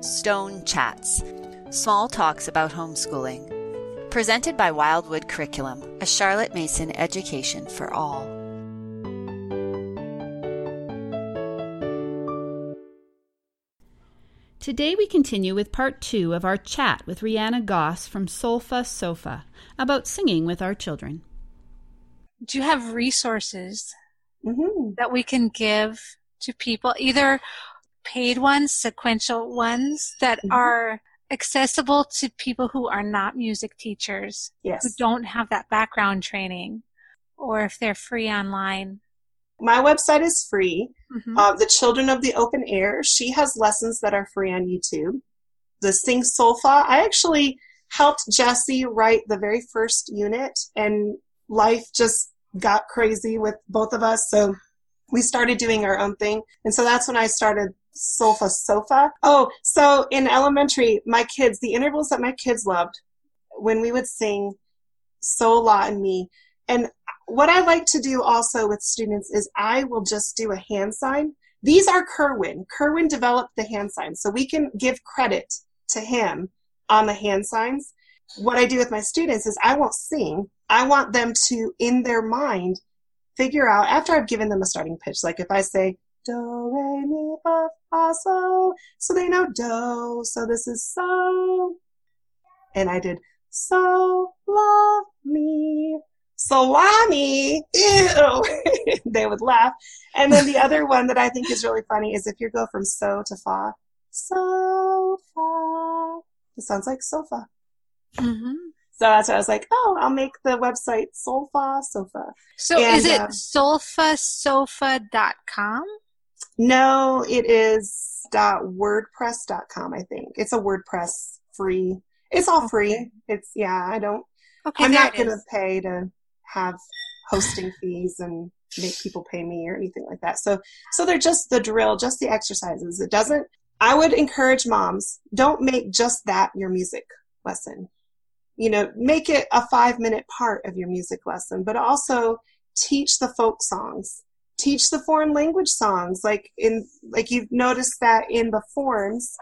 Stone Chats Small Talks about Homeschooling. Presented by Wildwood Curriculum, a Charlotte Mason education for all. Today we continue with part two of our chat with Rihanna Goss from Solfa Sofa about singing with our children. Do you have resources Mm-hmm. that we can give to people, either paid ones, sequential ones that Mhm. are accessible to people who are not music teachers, Yes. who don't have that background training, or if they're free online? My website is free. Mhm. Uh, the Children of the Open Air, she has lessons that are free on YouTube. The Sing Solfa, I actually helped Jesse write the very first unit, and life just got crazy with both of us. So we started doing our own thing. And so that's when I started Solfa Sofa. Oh, so in elementary, my kids, the intervals that my kids loved when we would sing So La and Me. And what I like to do also with students is I will just do a hand sign. These are Curwen. Curwen developed the hand signs, so we can give credit to him on the hand signs. What I do with my students is I won't sing. I want them to, in their mind, figure out after I've given them a starting pitch. Like if I say do re mi fa fa so, they know do. So this is so, and I did so la me salami. Ew. they would laugh. And then the other one that I think is really funny is if you go from so to fa, so fa. It sounds like sofa. Mhm. So that's why I was like, oh, I'll make the website Solfa Sofa. So And, is it uh, solfasofa.com? No, it is dot wordpress.com, I think. It's a WordPress free. It's all free. It's yeah, I don't Okay, I'm not gonna is. pay to have hosting fees and make people pay me or anything like that. So so they're just the drill, just the exercises. It doesn't I would encourage moms, don't make just that your music lesson. You know, make it a five minute part of your music lesson, but also teach the folk songs. Teach the foreign language songs. Like in like you've noticed that in the forms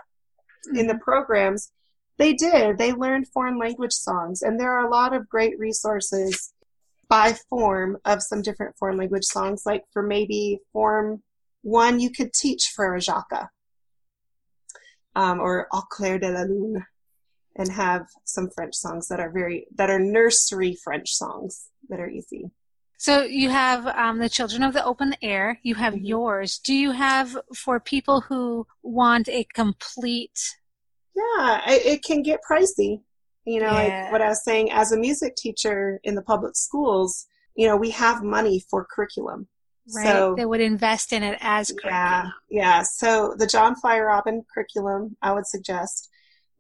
in the programs, they did. They learned foreign language songs, and there are a lot of great resources by form of some different foreign language songs. Like for maybe form one, you could teach Frere Jacques um, or Au clair de la lune, and have some French songs that are very that are nursery French songs that are easy. So you have um, the Children of the Open Air. You have Mhm. yours. Do you have for people who want a complete? Yeah, it, it can get pricey. You know, Yeah. like what I was saying, as a music teacher in the public schools, you know, we have money for curriculum. Right, So, they would invest in it as yeah, curriculum. yeah. So the John Feierabend curriculum, I would suggest.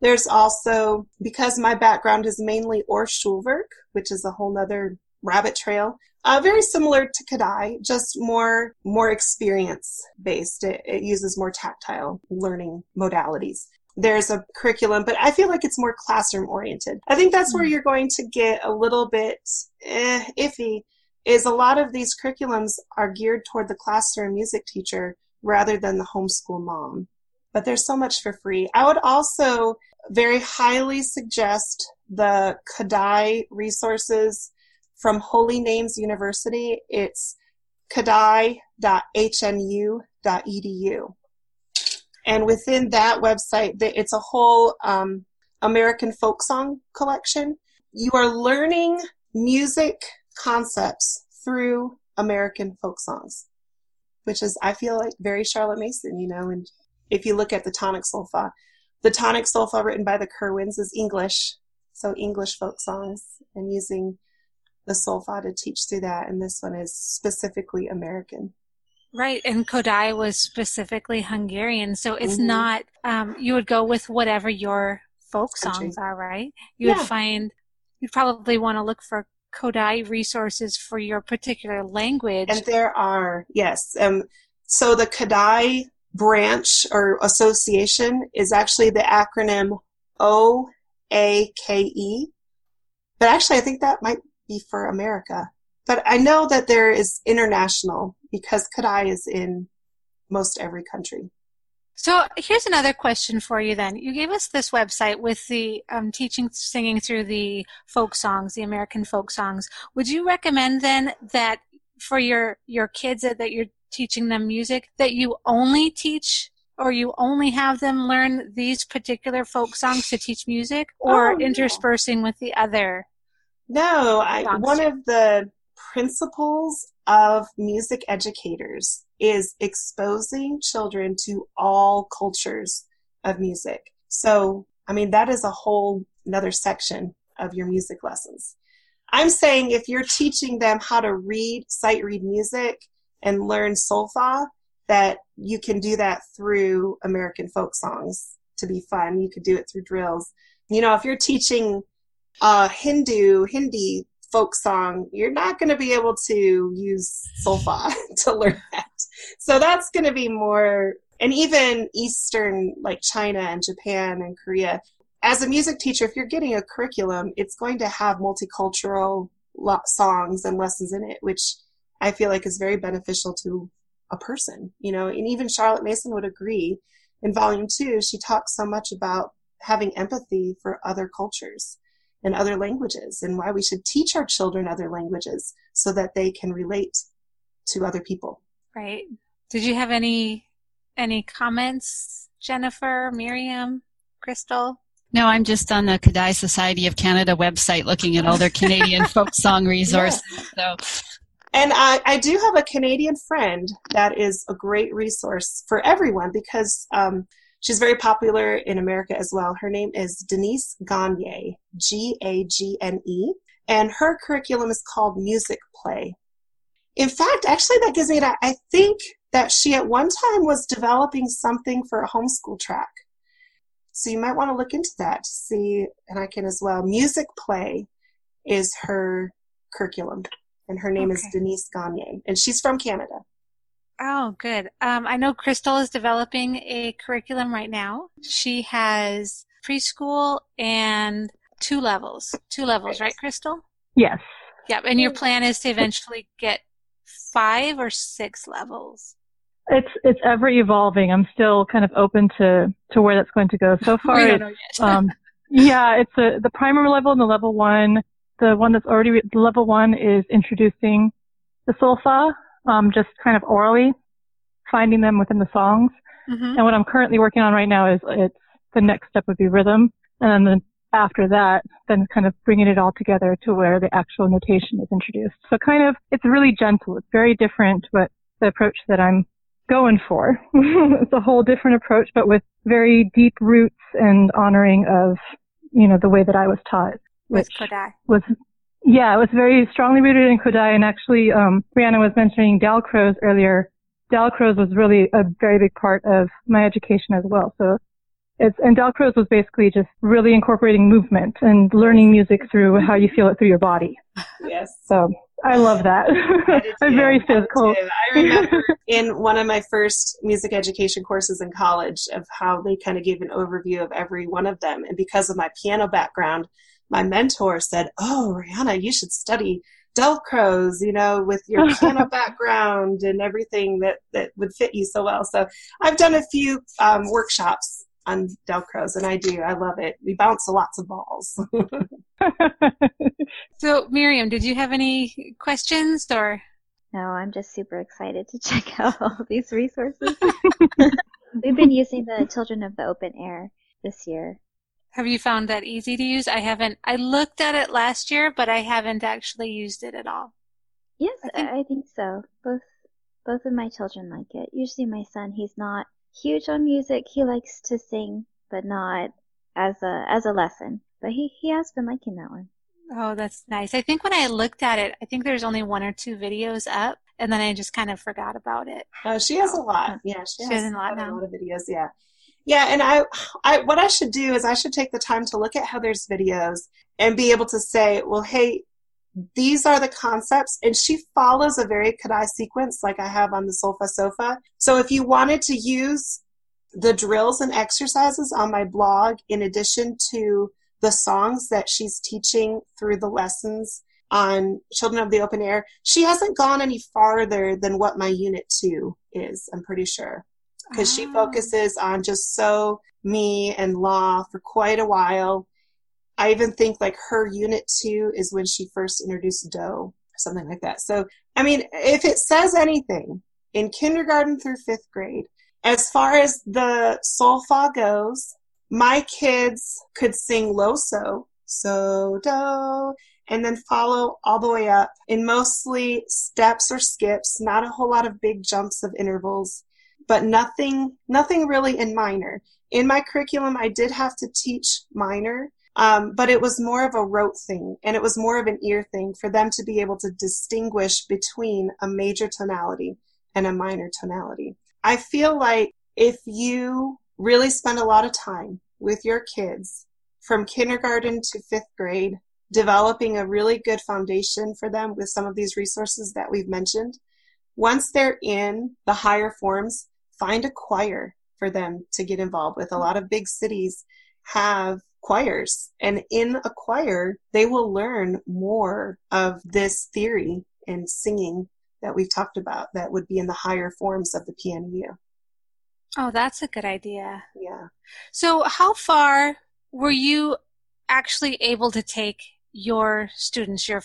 There's also, because my background is mainly Orff Schulwerk, which is a whole nother rabbit trail, uh, very similar to Kodály, just more, more experience based. It, it uses more tactile learning modalities. There's a curriculum, but I feel like it's more classroom oriented. I think that's where Mm. you're going to get a little bit eh, iffy is a lot of these curriculums are geared toward the classroom music teacher rather than the homeschool mom. But there's so much for free. I would also very highly suggest the Kodály resources from Holy Names University. It's kodaly.hnu.edu. And within that website, it's a whole um, American folk song collection. You are learning music concepts through American folk songs, which is, I feel like, very Charlotte Mason, you know. And if you look at the tonic solfa, the tonic solfa written by the Curwens is English, so English folk songs, and using the solfa to teach through that. And this one is specifically American. Right, and Kodály was specifically Hungarian, so it's Mhm. not. Um, you would go with whatever your folk songs are, right? You Yeah. would find. You'd probably want to look for Kodály resources for your particular language. And there are, yes. Um, so the Kodály branch or association is actually the acronym OAKE. But actually, I think that might be for America. But I know that there is international because Kodály is in most every country. So here's another question for you then. You gave us this website with the um, teaching singing through the folk songs, the American folk songs. Would you recommend then that for your, your kids that, that you're teaching them music, that you only teach or you only have them learn these particular folk songs to teach music or Oh, no. interspersing with the other? No, I, one of the principles of music educators is exposing children to all cultures of music. So, I mean, that is a whole another section of your music lessons. I'm saying if you're teaching them how to read, sight read music and learn solfa, that you can do that through American folk songs to be fun. You could do it through drills. You know, if you're teaching a Hindu, Hindi folk song, you're not going to be able to use solfa to learn that. So that's going to be more, and even Eastern, like China and Japan and Korea. As a music teacher, if you're getting a curriculum, it's going to have multicultural songs and lessons in it, which I feel like is very beneficial to a person, you know, and even Charlotte Mason would agree. In volume two, she talks so much about having empathy for other cultures and other languages and why we should teach our children other languages so that they can relate to other people. Right. Did you have any any comments, Jennifer, Miriam, Crystal? No, I'm just on the Kodály Society of Canada website looking at all their Canadian folk song resources. So And I, I do have a Canadian friend that is a great resource for everyone because um, she's very popular in America as well. Her name is Denise Gagne, G A G N E, and her curriculum is called Music Play. In fact, actually, that gives me that. I think that she at one time was developing something for a homeschool track. So you might want to look into that to see, and I can as well. Music Play is her curriculum and her name is Denise Gagne, and she's from Canada. Oh, good. Um, I know Crystal is developing a curriculum right now. She has preschool and two levels. Two levels, right, Crystal? Yes. Yep. And your plan is to eventually get five or six levels. It's it's ever evolving. I'm still kind of open to to where that's going to go. So far, we don't know yet. um, yeah, it's a, the primary level and the level one. The one that's already the level one is introducing the solfa, um, just kind of orally finding them within the songs. Mhm. And what I'm currently working on right now is it's the next step would be rhythm, and then after that, then kind of bringing it all together to where the actual notation is introduced. So kind of it's really gentle. It's very different, but the approach that I'm going for. it's a whole different approach, but with very deep roots and honoring of you know the way that I was taught, With which was yeah, it was very strongly rooted in Kodály. And actually, um, Brianna was mentioning Dalcroze earlier. Dalcroze was really a very big part of my education as well. So it's and Dalcroze was basically just really incorporating movement and learning music through how you feel it through your body. Yes. So I love that. I I'm very physical. I remember in one of my first music education courses in college of how they kind of gave an overview of every one of them. And because of my piano background, my mentor said, Oh, Rihanna, you should study Dalcroze, you know, with your piano background and everything that, that would fit you so well. So I've done a few um, workshops on Dalcroze, and I do. I love it. We bounce a lots of balls. So, Miriam, did you have any questions or? No, I'm just super excited to check out all these resources. We've been using the Children of the Open Air this year. Have you found that easy to use? I haven't. I looked at it last year, but I haven't actually used it at all. Yes, I I think- think, I think so. Both both of my children like it. Usually my son, he's not huge on music. He likes to sing, but not as a as a lesson. But he, he has been liking that one. Oh, that's nice. I think when I looked at it, I think there's only one or two videos up, and then I just kind of forgot about it. Oh, she has a lot. Yeah, she, She has, has a lot now. a lot of videos. Yeah, yeah. And I, I, what I should do is I should take the time to look at Heather's videos and be able to say, well, hey, these are the concepts, and she follows a very Kodály sequence like I have on the Solfa Sofa. So if you wanted to use the drills and exercises on my blog, in addition to the songs that she's teaching through the lessons on Children of the Open Air, she hasn't gone any farther than what my Unit 2 is, I'm pretty sure. Because she Oh. focuses on just so, me, and law for quite a while. I even think like her unit two is when she first introduced Do or something like that. So, I mean, if it says anything in kindergarten through fifth grade, as far as the solfa goes, my kids could sing low so, so, do, and then follow all the way up in mostly steps or skips, not a whole lot of big jumps of intervals, but nothing, nothing really in minor. In my curriculum, I did have to teach minor, um, but it was more of a rote thing and it was more of an ear thing for them to be able to distinguish between a major tonality and a minor tonality. I feel like if you really spend a lot of time with your kids from kindergarten to fifth grade, developing a really good foundation for them with some of these resources that we've mentioned, once they're in the higher forms, find a choir for them to get involved with. A mm-hmm. lot of big cities have choirs, and in a choir, they will learn more of this theory and singing that we've talked about that would be in the higher forms of the PNU. Oh, that's a good idea. Yeah. So, how far were you actually able to take your students? Your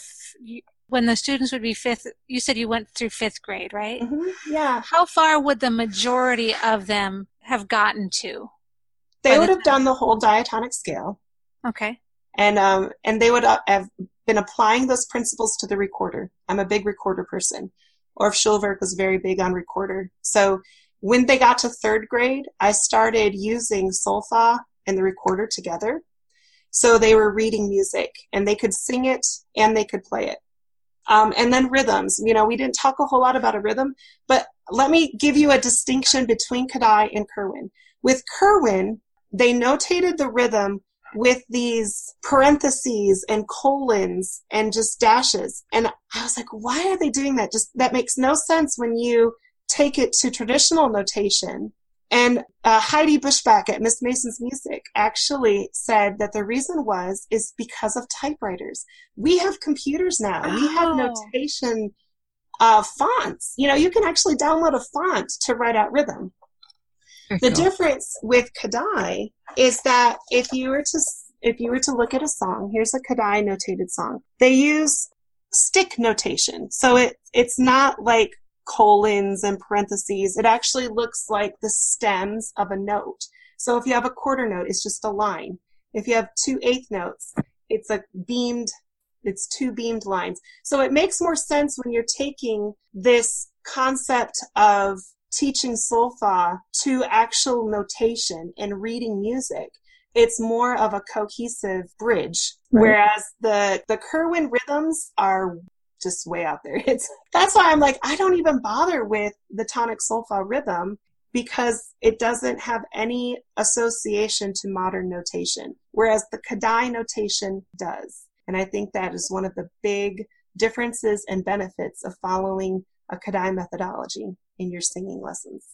when the students would be fifth, you said you went through fifth grade, right? hmm Yeah. How far would the majority of them have gotten to? They By the would have time- done the whole diatonic scale. Okay. and um, and they would uh, have been applying those principles to the recorder. I'm a big recorder person. Orff Schulwerk was very big on recorder. So when they got to third grade, I started using solfa and the recorder together. So they were reading music and they could sing it and they could play it. Um, and then rhythms. You know, we didn't talk a whole lot about a rhythm, but let me give you a distinction between Kodály and Curwen. With Curwen, they notated the rhythm with these parentheses and colons and just dashes. And I was like, why are they doing that? Just that makes no sense when you take it to traditional notation. And uh, Heidi Bushback at Miss Mason's Music actually said that the reason was is because of typewriters. We have computers now. We have Oh. notation uh, fonts. You know, you can actually download a font to write out rhythm. The difference with Kodály is that if you were to if you were to look at a song, here's a Kodály notated song. They use stick notation. So it it's not like colons and parentheses. It actually looks like the stems of a note. So if you have a quarter note, it's just a line. If you have two eighth notes, it's a beamed it's two beamed lines. So it makes more sense when you're taking this concept of teaching solfa to actual notation and reading music. It's more of a cohesive bridge. Right. Whereas the, the Curwen rhythms are just way out there. It's, that's why I'm like, I don't even bother with the tonic solfa rhythm because it doesn't have any association to modern notation. Whereas the Kodály notation does. And I think that is one of the big differences and benefits of following a Kodály methodology in your singing lessons.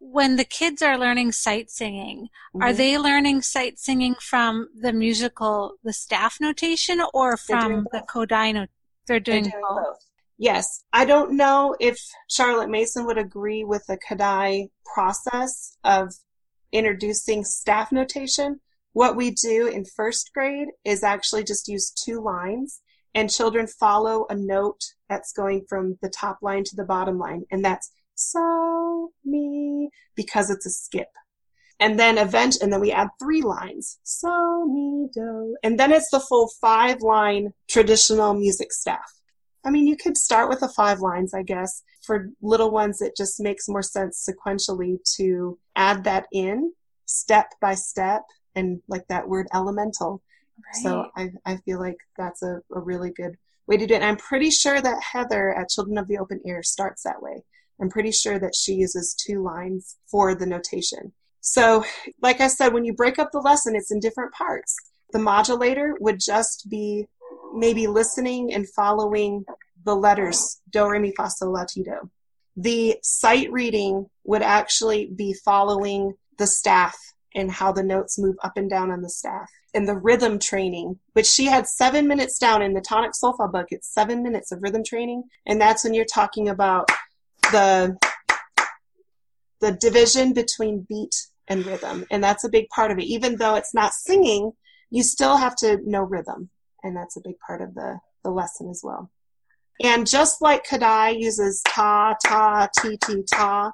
When the kids are learning sight singing, are Mhm. they learning sight singing from the musical, the staff notation, or from the. Kodály note? They're They're doing, doing both. both. Yes. I don't know if Charlotte Mason would agree with the Kodály process of introducing staff notation. What we do in first grade is actually just use two lines and children follow a note that's going from the top line to the bottom line. And that's so, me, because it's a skip. And then event, and then we add three lines. So, me, do. And then it's the full five line traditional music staff. I mean, you could start with the five lines, I guess. For little ones, it just makes more sense sequentially to add that in step by step and like that word elemental. So I, I feel like that's a, a really good way to do it. And I'm pretty sure that Heather at Children of the Open Air starts that way. I'm pretty sure that she uses two lines for the notation. So, like I said, when you break up the lesson, it's in different parts. The modulator would just be maybe listening and following the letters do, re, mi, fa, sol, la, ti, do. The sight reading would actually be following the staff and how the notes move up and down on the staff. And the rhythm training, which she had seven minutes down in the tonic solfa book, it's seven minutes of rhythm training. And that's when you're talking about the the division between beat and rhythm. And that's a big part of it. Even though it's not singing, you still have to know rhythm. And that's a big part of the, the lesson as well. And just like Kodály uses ta, ta, ti, ti, ta,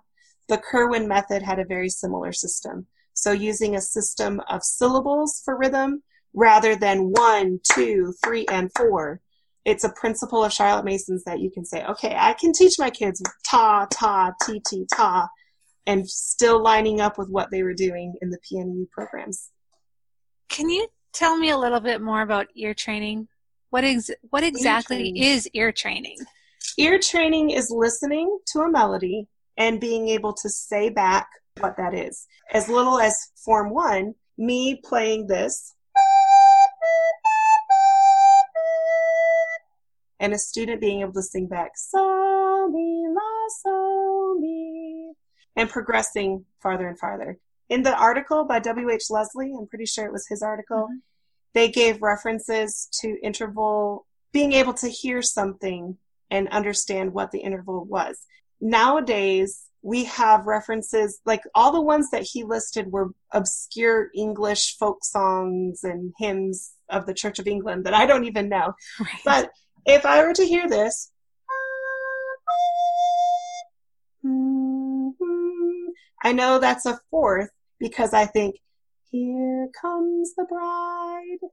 the Curwen method had a very similar system. So using a system of syllables for rhythm rather than one, two, three, and four. It's a principle of Charlotte Mason's that you can say, okay, I can teach my kids ta, ta, ti, ti, ta, and still lining up with what they were doing in the PNU programs. Can you tell me a little bit more about ear training? What ex- what exactly ear is ear training? Ear training is listening to a melody and being able to say back what that is. As little as form 1, me playing this and a student being able to sing back so mi la so mi and progressing farther and farther. In the article by W.H. Leslie, I'm pretty sure it was his article, mm-hmm. they gave references to interval being able to hear something and understand what the interval was. Nowadays, we have references like all the ones that he listed were obscure English folk songs and hymns of the Church of England that I don't even know. Right. But if I were to hear this, I know that's a fourth because I think, here comes the bride.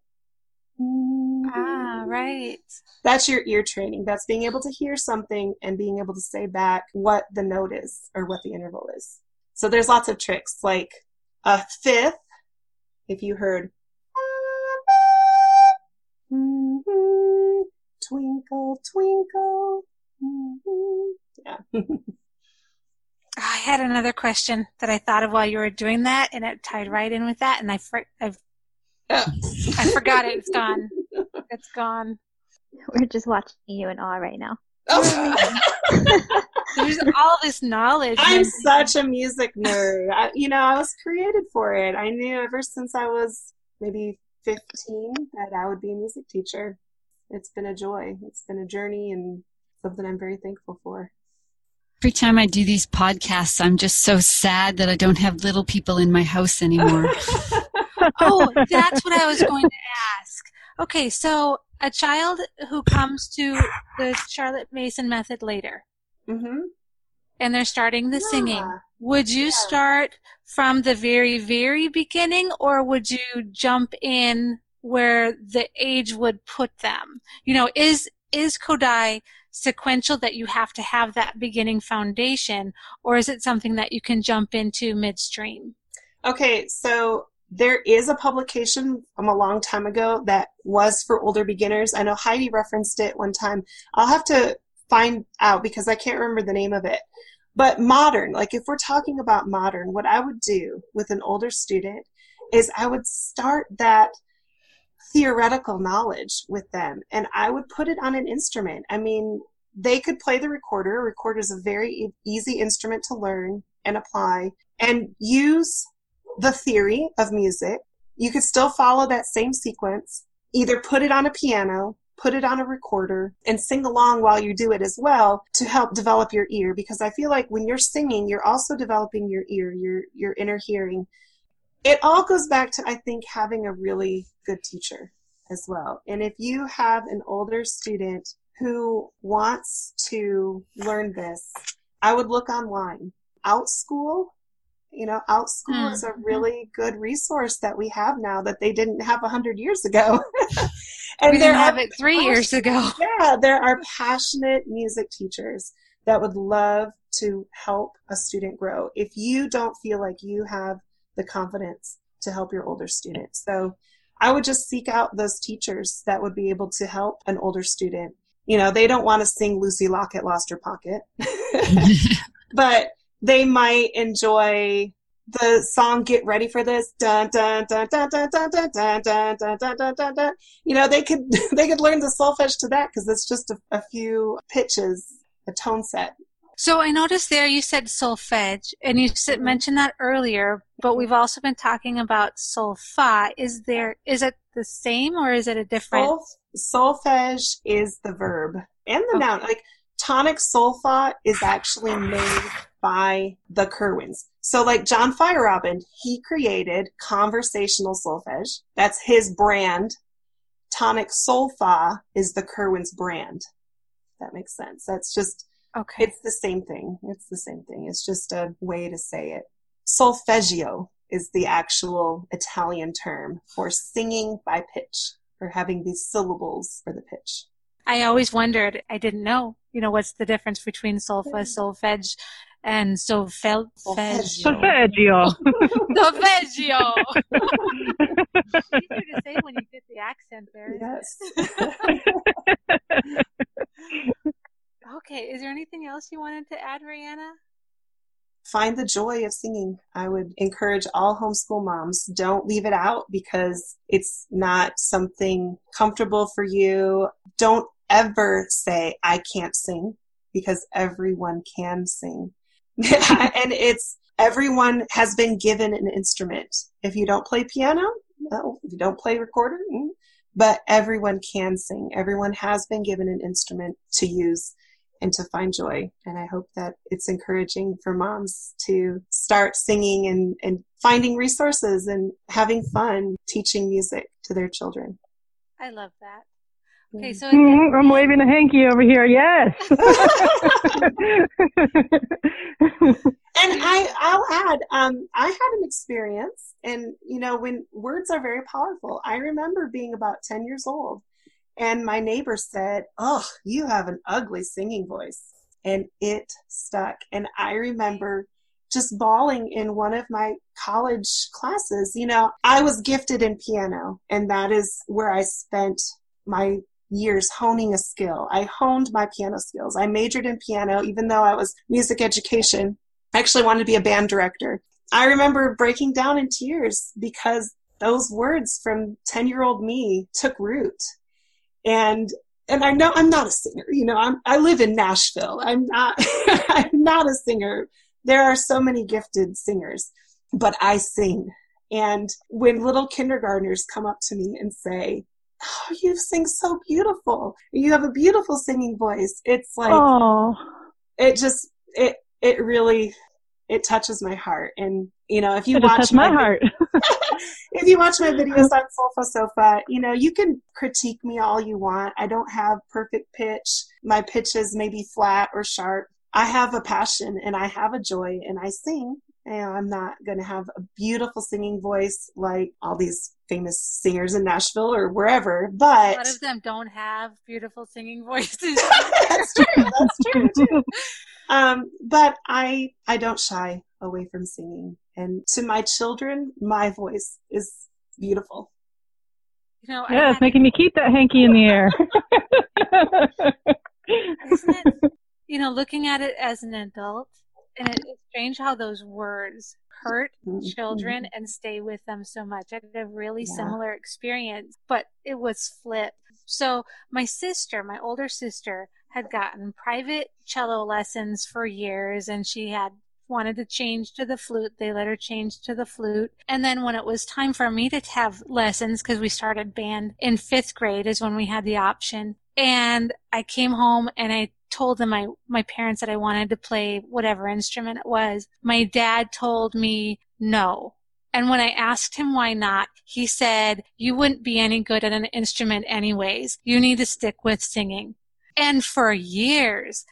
Ah, right. That's your ear training. That's being able to hear something and being able to say back what the note is or what the interval is. So there's lots of tricks, like a fifth, if you heard twinkle, twinkle. Yeah. I had another question that I thought of while you were doing that, and it tied right in with that, and I, for, I've, oh. I forgot it. It's gone. It's gone. We're just watching you in awe right now. Oh. There's all this knowledge. I'm such a music nerd. I, you know, I was created for it. I knew ever since I was maybe 15 that I would be a music teacher. It's been a joy. It's been a journey and something I'm very thankful for. Every time I do these podcasts, I'm just so sad that I don't have little people in my house anymore. oh, that's what I was going to ask. Okay, so a child who comes to the Charlotte Mason method later, mm-hmm. and they're starting the yeah. singing, would you yeah. start from the very, very beginning, or would you jump in where the age would put them? You know, is is Kodály sequential that you have to have that beginning foundation, or is it something that you can jump into midstream? Okay, so there is a publication from a long time ago that was for older beginners. I know Heidi referenced it one time. I'll have to find out because I can't remember the name of it. But modern, like if we're talking about modern, what I would do with an older student is I would start that theoretical knowledge with them and I would put it on an instrument. I mean, they could play the recorder. A recorder is a very easy instrument to learn and apply and use the theory of music. You could still follow that same sequence, either put it on a piano, put it on a recorder, and sing along while you do it as well to help develop your ear. Because I feel like when you're singing, you're also developing your ear, your, your inner hearing. It all goes back to, I think, having a really good teacher as well. And if you have an older student who wants to learn this, I would look online. Outschool you know, Outschool mm-hmm. is a really good resource that we have now that they didn't have a hundred years ago. and we didn't have it three years ago. Yeah, there are passionate music teachers that would love to help a student grow. If you don't feel like you have the confidence to help your older student, so I would just seek out those teachers that would be able to help an older student. You know, they don't want to sing Lucy Locket lost her pocket, but they might enjoy the song get ready for this dun dun dun dun dun dun dun dun dun dun dun dun dun dun you know they could they could learn the solfege to that because it's just a, a few pitches a tone set so I noticed there you said solfege, and you said, mm-hmm. mentioned that earlier, but we've also been talking about solfa. Is there is it the same or is it a different? Sol, solfege is the verb and the okay. noun. Like tonic solfa is actually made by the Curwens. So like John Feierabend, he created conversational solfege. That's his brand. Tonic Solfa is the Curwens brand. That makes sense. That's just, Okay. it's the same thing. It's the same thing. It's just a way to say it. Solfeggio is the actual Italian term for singing by pitch, for having these syllables for the pitch. I always wondered, I didn't know, you know, what's the difference between solfa, solfege, and solfel, Solfeggio. Solfeggio. solfeggio. Easier to say when you get the accent there. isn't Yes. Okay. Is there anything else you wanted to add, Rihanna? find the joy of singing. I would encourage all homeschool moms, don't leave it out because it's not something comfortable for you. Don't ever say, I can't sing because everyone can sing. and it's, everyone has been given an instrument. If you don't play piano, no. If you don't play recorder, mm. but everyone can sing. Everyone has been given an instrument to use and to find joy. And I hope that it's encouraging for moms to start singing and, and finding resources and having fun teaching music to their children. I love that. Okay, so Mhm, I'm waving a hanky over here. Yes. And I, I'll add, um, I had an experience, and you know, when words are very powerful. I remember being about ten years old, and my neighbor said, "Oh, you have an ugly singing voice," and it stuck. And I remember just bawling in one of my college classes. You know, I was gifted in piano, and that is where I spent my years honing a skill. I honed my piano skills. I majored in piano, even though I was music education. I actually wanted to be a band director. I remember breaking down in tears because those words from 10 year old me took root. And and I know I'm not a singer, you know, I'm I live in Nashville. I'm not I'm not a singer. There are so many gifted singers, but I sing. And when little kindergartners come up to me and say, Oh, you sing so beautiful. You have a beautiful singing voice. It's like oh, it just it it really it touches my heart and you know if you it watch touched my heart. if you watch my videos on Sofa Sofa, you know, you can critique me all you want. I don't have perfect pitch. My pitch is maybe flat or sharp. I have a passion and I have a joy and I sing. And I'm not going to have a beautiful singing voice like all these famous singers in Nashville or wherever, but a lot of them don't have beautiful singing voices. that's true. That's true too. Um, but I I don't shy away from singing, and to my children, my voice is beautiful. you know, I yeah, it's had- making me keep that hanky in the air. isn't it? You know, looking at it as an adult, and it, it's strange how those words hurt Mhm. children and stay with them so much. I had a really Yeah. similar experience, but it was flipped. So my sister, my older sister, had gotten private cello lessons for years and she had wanted to change to the flute. They let her change to the flute. And then when it was time for me to have lessons, because we started band in fifth grade is when we had the option. And I came home and I told them my, my parents that I wanted to play whatever instrument it was. My dad told me no. And when I asked him why not, he said, you wouldn't be any good at an instrument anyways. You need to stick with singing. And for years,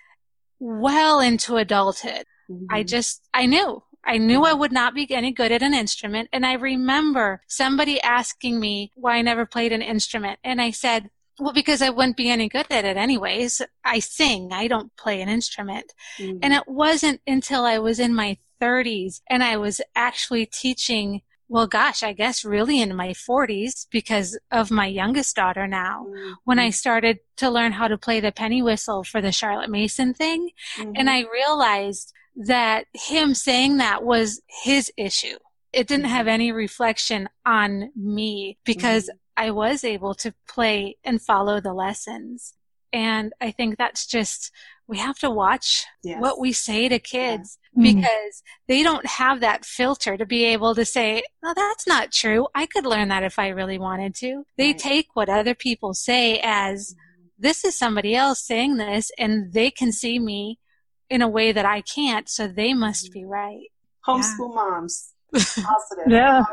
well into adulthood, I Mhm. just, I knew. I knew I would not be any good at an instrument. And I remember somebody asking me why I never played an instrument. And I said, well, because I wouldn't be any good at it anyways. I sing. I don't play an instrument. Mhm. And it wasn't until I was in my 30s and I was actually teaching, well, gosh, I guess really in my 40s because of my youngest daughter now. When I started to learn how to play the penny whistle for the Charlotte Mason thing, Mhm. and I realized that him saying that was his issue. It didn't mm-hmm. have any reflection on me because mm-hmm. I was able to play and follow the lessons. And I think that's just, we have to watch Yes. what we say to kids Mm. because they don't have that filter to be able to say, no, that's not true. I could learn that if I really wanted to. They Right. take what other people say as, this is somebody else saying this and they can see me in a way that I can't, so they must be mm-hmm. right. Homeschool yeah. moms. Positive. yeah.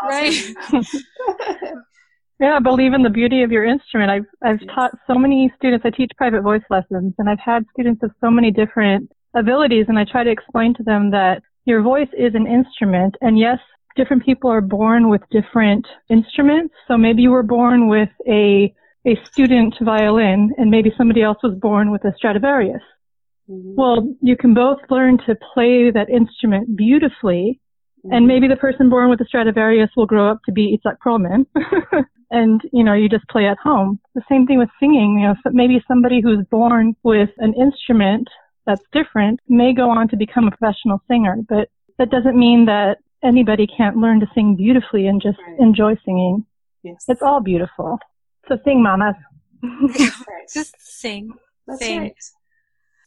Positive, positive. Right. yeah, I believe in the beauty of your instrument. I've I've yes. taught so many students. I teach private voice lessons, and I've had students of so many different abilities, and I try to explain to them that your voice is an instrument, and yes, different people are born with different instruments. So maybe you were born with a a student violin, and maybe somebody else was born with a Stradivarius. Mm-hmm. Well, you can both learn to play that instrument beautifully, mm-hmm. and maybe the person born with a Stradivarius will grow up to be Itzhak Perlman, and you know you just play at home. The same thing with singing. You know, maybe somebody who's born with an instrument that's different may go on to become a professional singer, but that doesn't mean that anybody can't learn to sing beautifully and just right. enjoy singing. Yes. It's all beautiful. So sing, mamas. just sing. That's sing. right.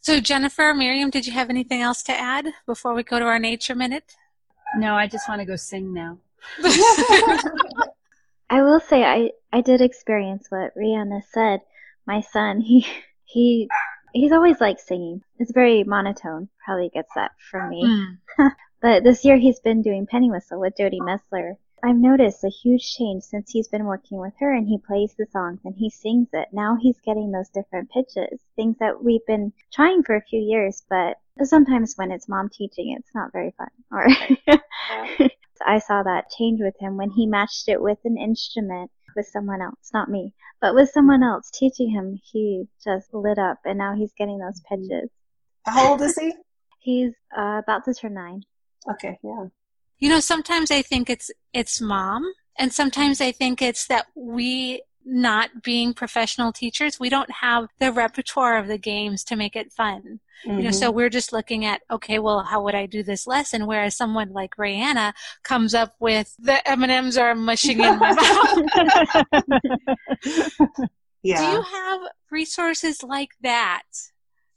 So Jennifer, Miriam, did you have anything else to add before we go to our nature minute? No, I just want to go sing now. I will say I, I did experience what Rihanna said. My son, he he he's always like singing. It's very monotone. Probably gets that from me. Mm. but this year he's been doing penny whistle with Jody Messler. I've noticed a huge change since he's been working with her and he plays the songs and he sings it. Now he's getting those different pitches, things that we've been trying for a few years, but sometimes when it's mom teaching, it's not very fun. Or I saw that change with him when he matched it with an instrument with someone else, not me, but with someone else teaching him, he just lit up and now he's getting those pitches. How old is he? He's uh, about to turn nine. Okay, yeah. You know, sometimes I think it's it's mom, and sometimes I think it's that we not being professional teachers, we don't have the repertoire of the games to make it fun. Mm-hmm. You know, so mm-hmm. we're just looking at, okay, well, how would I do this lesson? Whereas someone like Rayanna comes up with the M&Ms are mushing in my mouth. yeah. Do you have resources like that?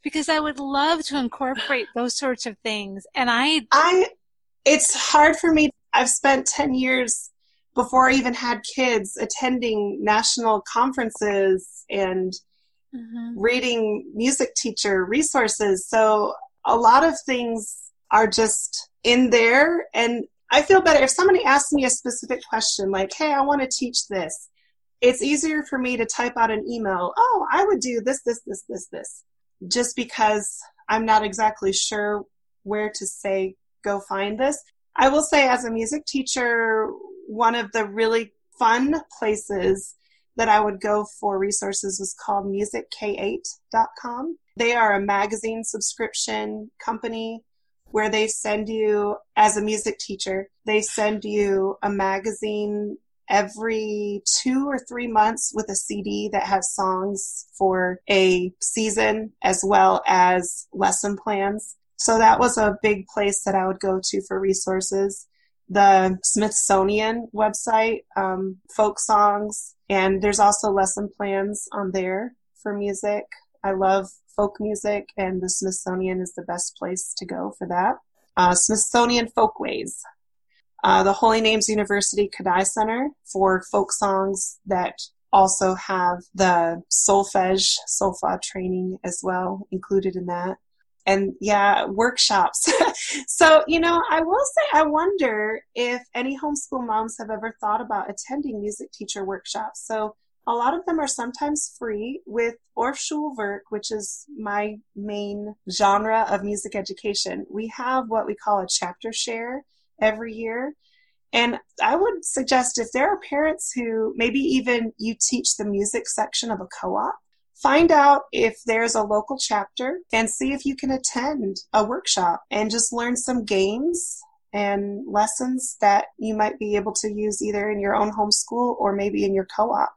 Because I would love to incorporate those sorts of things. And I, I, it's hard for me. I've spent 10 years before I even had kids attending national conferences and mm-hmm. reading music teacher resources. So a lot of things are just in there and I feel better if somebody asks me a specific question like, "Hey, I want to teach this." It's easier for me to type out an email, "Oh, I would do this this this this this." Just because I'm not exactly sure where to say go find this. I will say as a music teacher, one of the really fun places that I would go for resources was called musick8.com. They are a magazine subscription company where they send you, as a music teacher, they send you a magazine every two or three months with a CD that has songs for a season as well as lesson plans. So that was a big place that I would go to for resources the Smithsonian website, um, folk songs, and there's also lesson plans on there for music. I love folk music, and the Smithsonian is the best place to go for that. Uh, Smithsonian Folkways, uh, the Holy Names University Kodály Center for folk songs that also have the solfege, solfa training as well included in that and yeah, workshops. so, you know, I will say, I wonder if any homeschool moms have ever thought about attending music teacher workshops. So, a lot of them are sometimes free with Orff Schulwerk, which is my main genre of music education. We have what we call a chapter share every year. And I would suggest if there are parents who maybe even you teach the music section of a co op, Find out if there's a local chapter and see if you can attend a workshop and just learn some games and lessons that you might be able to use either in your own homeschool or maybe in your co op.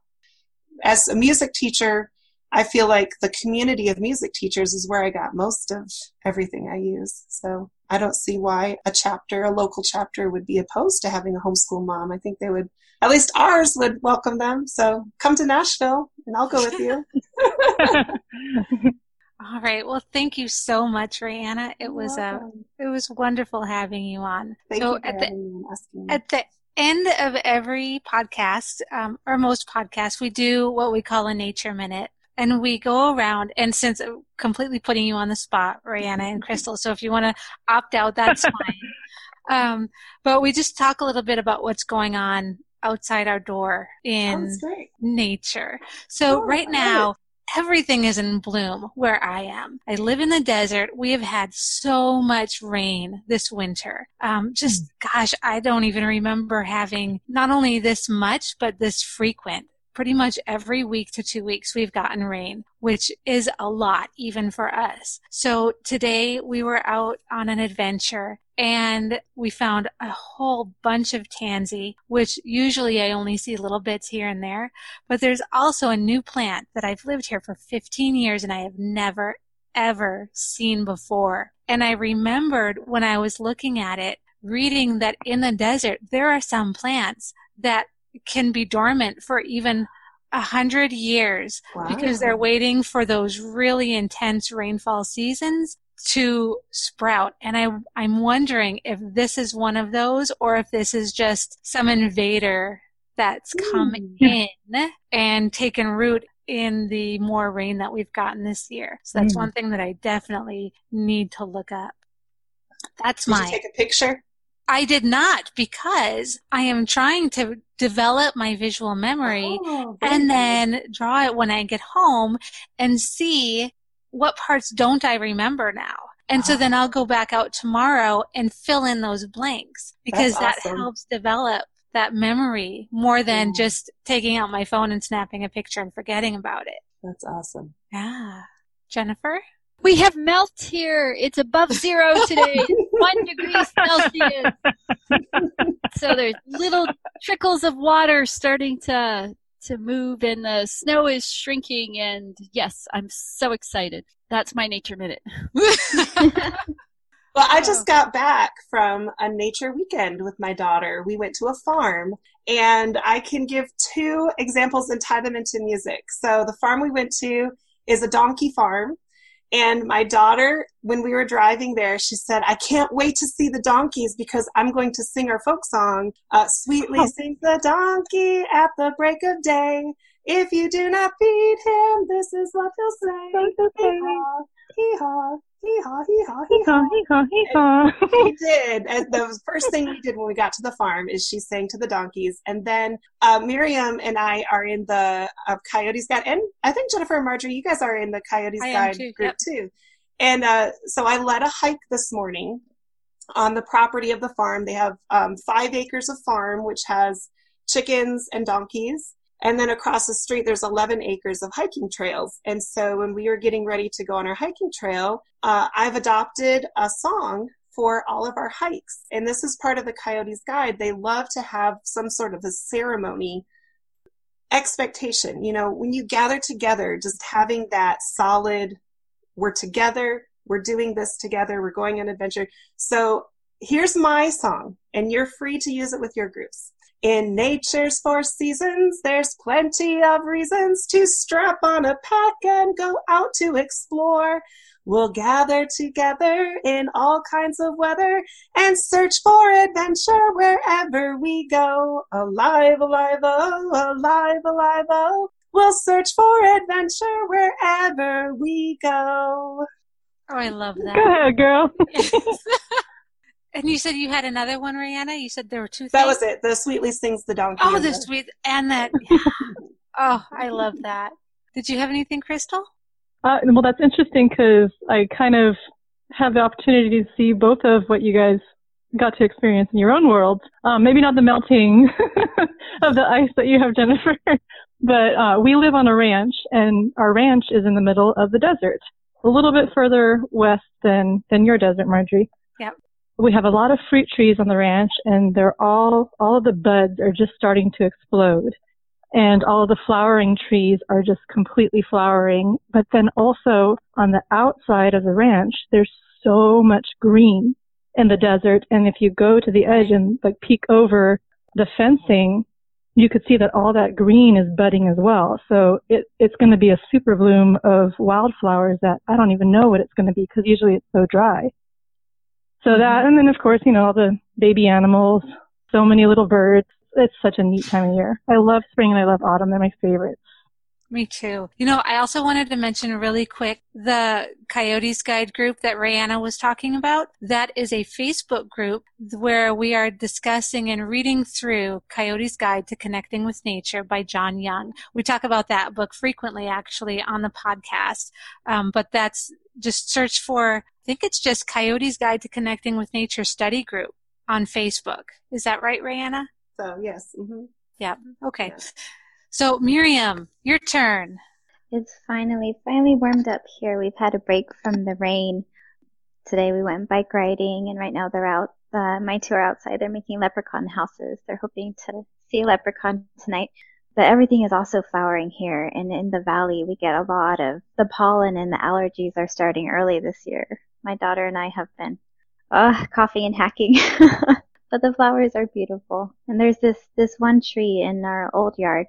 As a music teacher, I feel like the community of music teachers is where I got most of everything I use. So I don't see why a chapter, a local chapter, would be opposed to having a homeschool mom. I think they would, at least ours would welcome them. So come to Nashville and I'll go with you. All right. Well, thank you so much, Rihanna. It was uh, it was wonderful having you on. Thank so you at the, at the end of every podcast, um, or most podcasts, we do what we call a nature minute. And we go around. And since uh, completely putting you on the spot, Rihanna and Crystal, so if you want to opt out, that's fine. Um, but we just talk a little bit about what's going on outside our door in nature. So oh, right now, everything is in bloom where I am. I live in the desert. We have had so much rain this winter. Um, just, mm. gosh, I don't even remember having not only this much, but this frequent. Pretty much every week to two weeks, we've gotten rain, which is a lot even for us. So today we were out on an adventure and we found a whole bunch of tansy, which usually I only see little bits here and there. But there's also a new plant that I've lived here for 15 years and I have never, ever seen before. And I remembered when I was looking at it, reading that in the desert, there are some plants that can be dormant for even a hundred years wow. because they're waiting for those really intense rainfall seasons to sprout. And I, I'm wondering if this is one of those or if this is just some invader that's come mm. in and taken root in the more rain that we've gotten this year. So that's mm. one thing that I definitely need to look up. That's did my. take a picture? I did not because I am trying to develop my visual memory oh, and then draw it when I get home and see what parts don't I remember now? And so then I'll go back out tomorrow and fill in those blanks because that helps develop that memory more than yeah. just taking out my phone and snapping a picture and forgetting about it. That's awesome. Yeah. Jennifer? We have melt here. It's above zero today. One degree Celsius. so there's little trickles of water starting to to move and the snow is shrinking and yes, I'm so excited. That's my nature minute. Well, I just oh. got back from a nature weekend with my daughter. We went to a farm, and I can give two examples and tie them into music. So, the farm we went to is a donkey farm, and my daughter, when we were driving there, she said, I can't wait to see the donkeys because I'm going to sing our folk song. Uh, Sweetly oh. sings the donkey at the break of day. If you do not feed him, this is what he'll say. Hee-haw, hee-haw, hee-haw, hee-haw, hee-haw. Hee-haw, hee-haw, We did. And the first thing we did when we got to the farm is she sang to the donkeys. And then uh, Miriam and I are in the uh, Coyotes Guide. And I think Jennifer and Marjorie, you guys are in the Coyotes I Guide too, group yep. too. And uh, so I led a hike this morning on the property of the farm. They have um, five acres of farm, which has chickens and donkeys. And then across the street, there's 11 acres of hiking trails. And so when we were getting ready to go on our hiking trail, uh, I've adopted a song for all of our hikes. And this is part of the Coyotes Guide. They love to have some sort of a ceremony expectation. You know, when you gather together, just having that solid, we're together, we're doing this together, we're going on adventure. So here's my song, and you're free to use it with your groups. In nature's four seasons, there's plenty of reasons to strap on a pack and go out to explore. We'll gather together in all kinds of weather and search for adventure wherever we go. Alive, alive, oh, alive, alive, oh. We'll search for adventure wherever we go. Oh, I love that. Go ahead, girl. And you said you had another one, Rihanna. You said there were two. That was it. The sweetly sings the donkey. Oh, the sweet and that. oh, I love that. Did you have anything, Crystal? Uh, well, that's interesting because I kind of have the opportunity to see both of what you guys got to experience in your own world. Um, maybe not the melting of the ice that you have, Jennifer, but uh, we live on a ranch, and our ranch is in the middle of the desert, a little bit further west than than your desert, Marjorie. Yep we have a lot of fruit trees on the ranch and they're all all of the buds are just starting to explode. And all of the flowering trees are just completely flowering. But then also on the outside of the ranch there's so much green in the desert. And if you go to the edge and like peek over the fencing you could see that all that green is budding as well. So it, it's going to be a super bloom of wildflowers that i don't even know what it's going to be because usually it's so dry so that, and then of course, you know, all the baby animals, so many little birds. It's such a neat time of year. I love spring and I love autumn. They're my favorites. Me too. You know, I also wanted to mention really quick the Coyotes Guide group that Rayanna was talking about. That is a Facebook group where we are discussing and reading through Coyotes Guide to Connecting with Nature by Jon Young. We talk about that book frequently actually on the podcast. Um, but that's just search for, I think it's just Coyotes Guide to Connecting with Nature study group on Facebook. Is that right, Rayanna? So, yes. Mm-hmm. Yeah. Okay. Yeah. So, Miriam, your turn. It's finally, finally warmed up here. We've had a break from the rain. Today we went bike riding, and right now they're out. Uh, my two are outside. They're making leprechaun houses. They're hoping to see a leprechaun tonight. But everything is also flowering here, and in the valley we get a lot of the pollen and the allergies are starting early this year. My daughter and I have been uh, coughing and hacking. but the flowers are beautiful. And there's this, this one tree in our old yard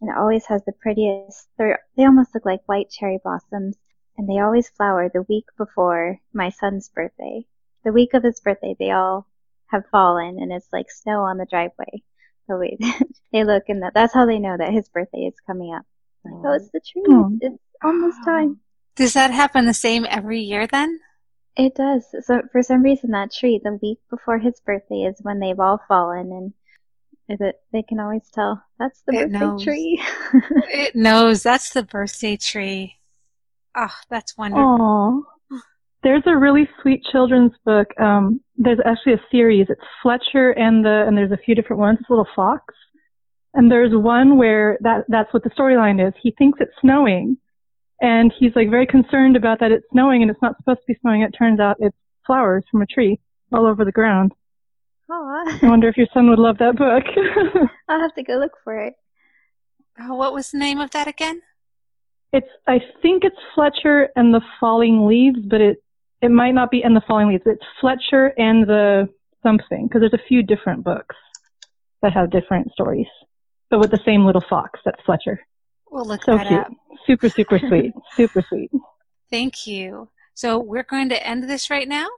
and it always has the prettiest. They're, they almost look like white cherry blossoms, and they always flower the week before my son's birthday. The week of his birthday, they all have fallen, and it's like snow on the driveway. So we, they look, and that, that's how they know that his birthday is coming up. Like, oh, it's the trees. Oh. It's almost time. Does that happen the same every year then? It does. So for some reason, that tree, the week before his birthday, is when they've all fallen, and is it? They can always tell. That's the it birthday knows. tree. it knows. That's the birthday tree. Oh, that's wonderful. Aww. There's a really sweet children's book. Um, there's actually a series. It's Fletcher and the and there's a few different ones. It's a little fox, and there's one where that that's what the storyline is. He thinks it's snowing, and he's like very concerned about that it's snowing and it's not supposed to be snowing. It turns out it's flowers from a tree all over the ground. Aww. I wonder if your son would love that book. I'll have to go look for it. Oh, what was the name of that again? It's I think it's Fletcher and the Falling Leaves, but it it might not be and the Falling Leaves. It's Fletcher and the something because there's a few different books that have different stories, but with the same little fox. That's Fletcher. We'll look so that cute. up. Super super sweet. super sweet. Thank you. So we're going to end this right now.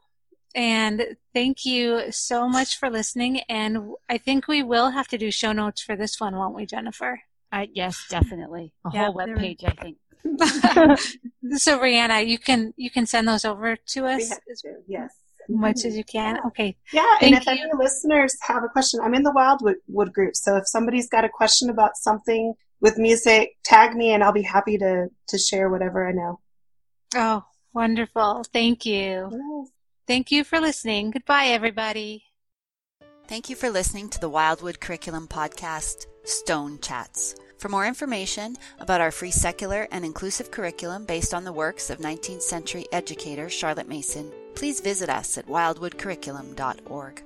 And thank you so much for listening. And I think we will have to do show notes for this one, won't we, Jennifer? Uh, yes, definitely. A yeah, whole web page, I think. so, Rihanna, you can you can send those over to us. To, yes. As much as you can. Okay. Yeah, Thank and if you. any listeners have a question, I'm in the Wildwood Wood group. So if somebody's got a question about something with music, tag me and I'll be happy to to share whatever I know. Oh, wonderful. Thank you. Yes. Thank you for listening. Goodbye, everybody. Thank you for listening to the Wildwood Curriculum Podcast, Stone Chats. For more information about our free secular and inclusive curriculum based on the works of 19th century educator Charlotte Mason, please visit us at wildwoodcurriculum.org.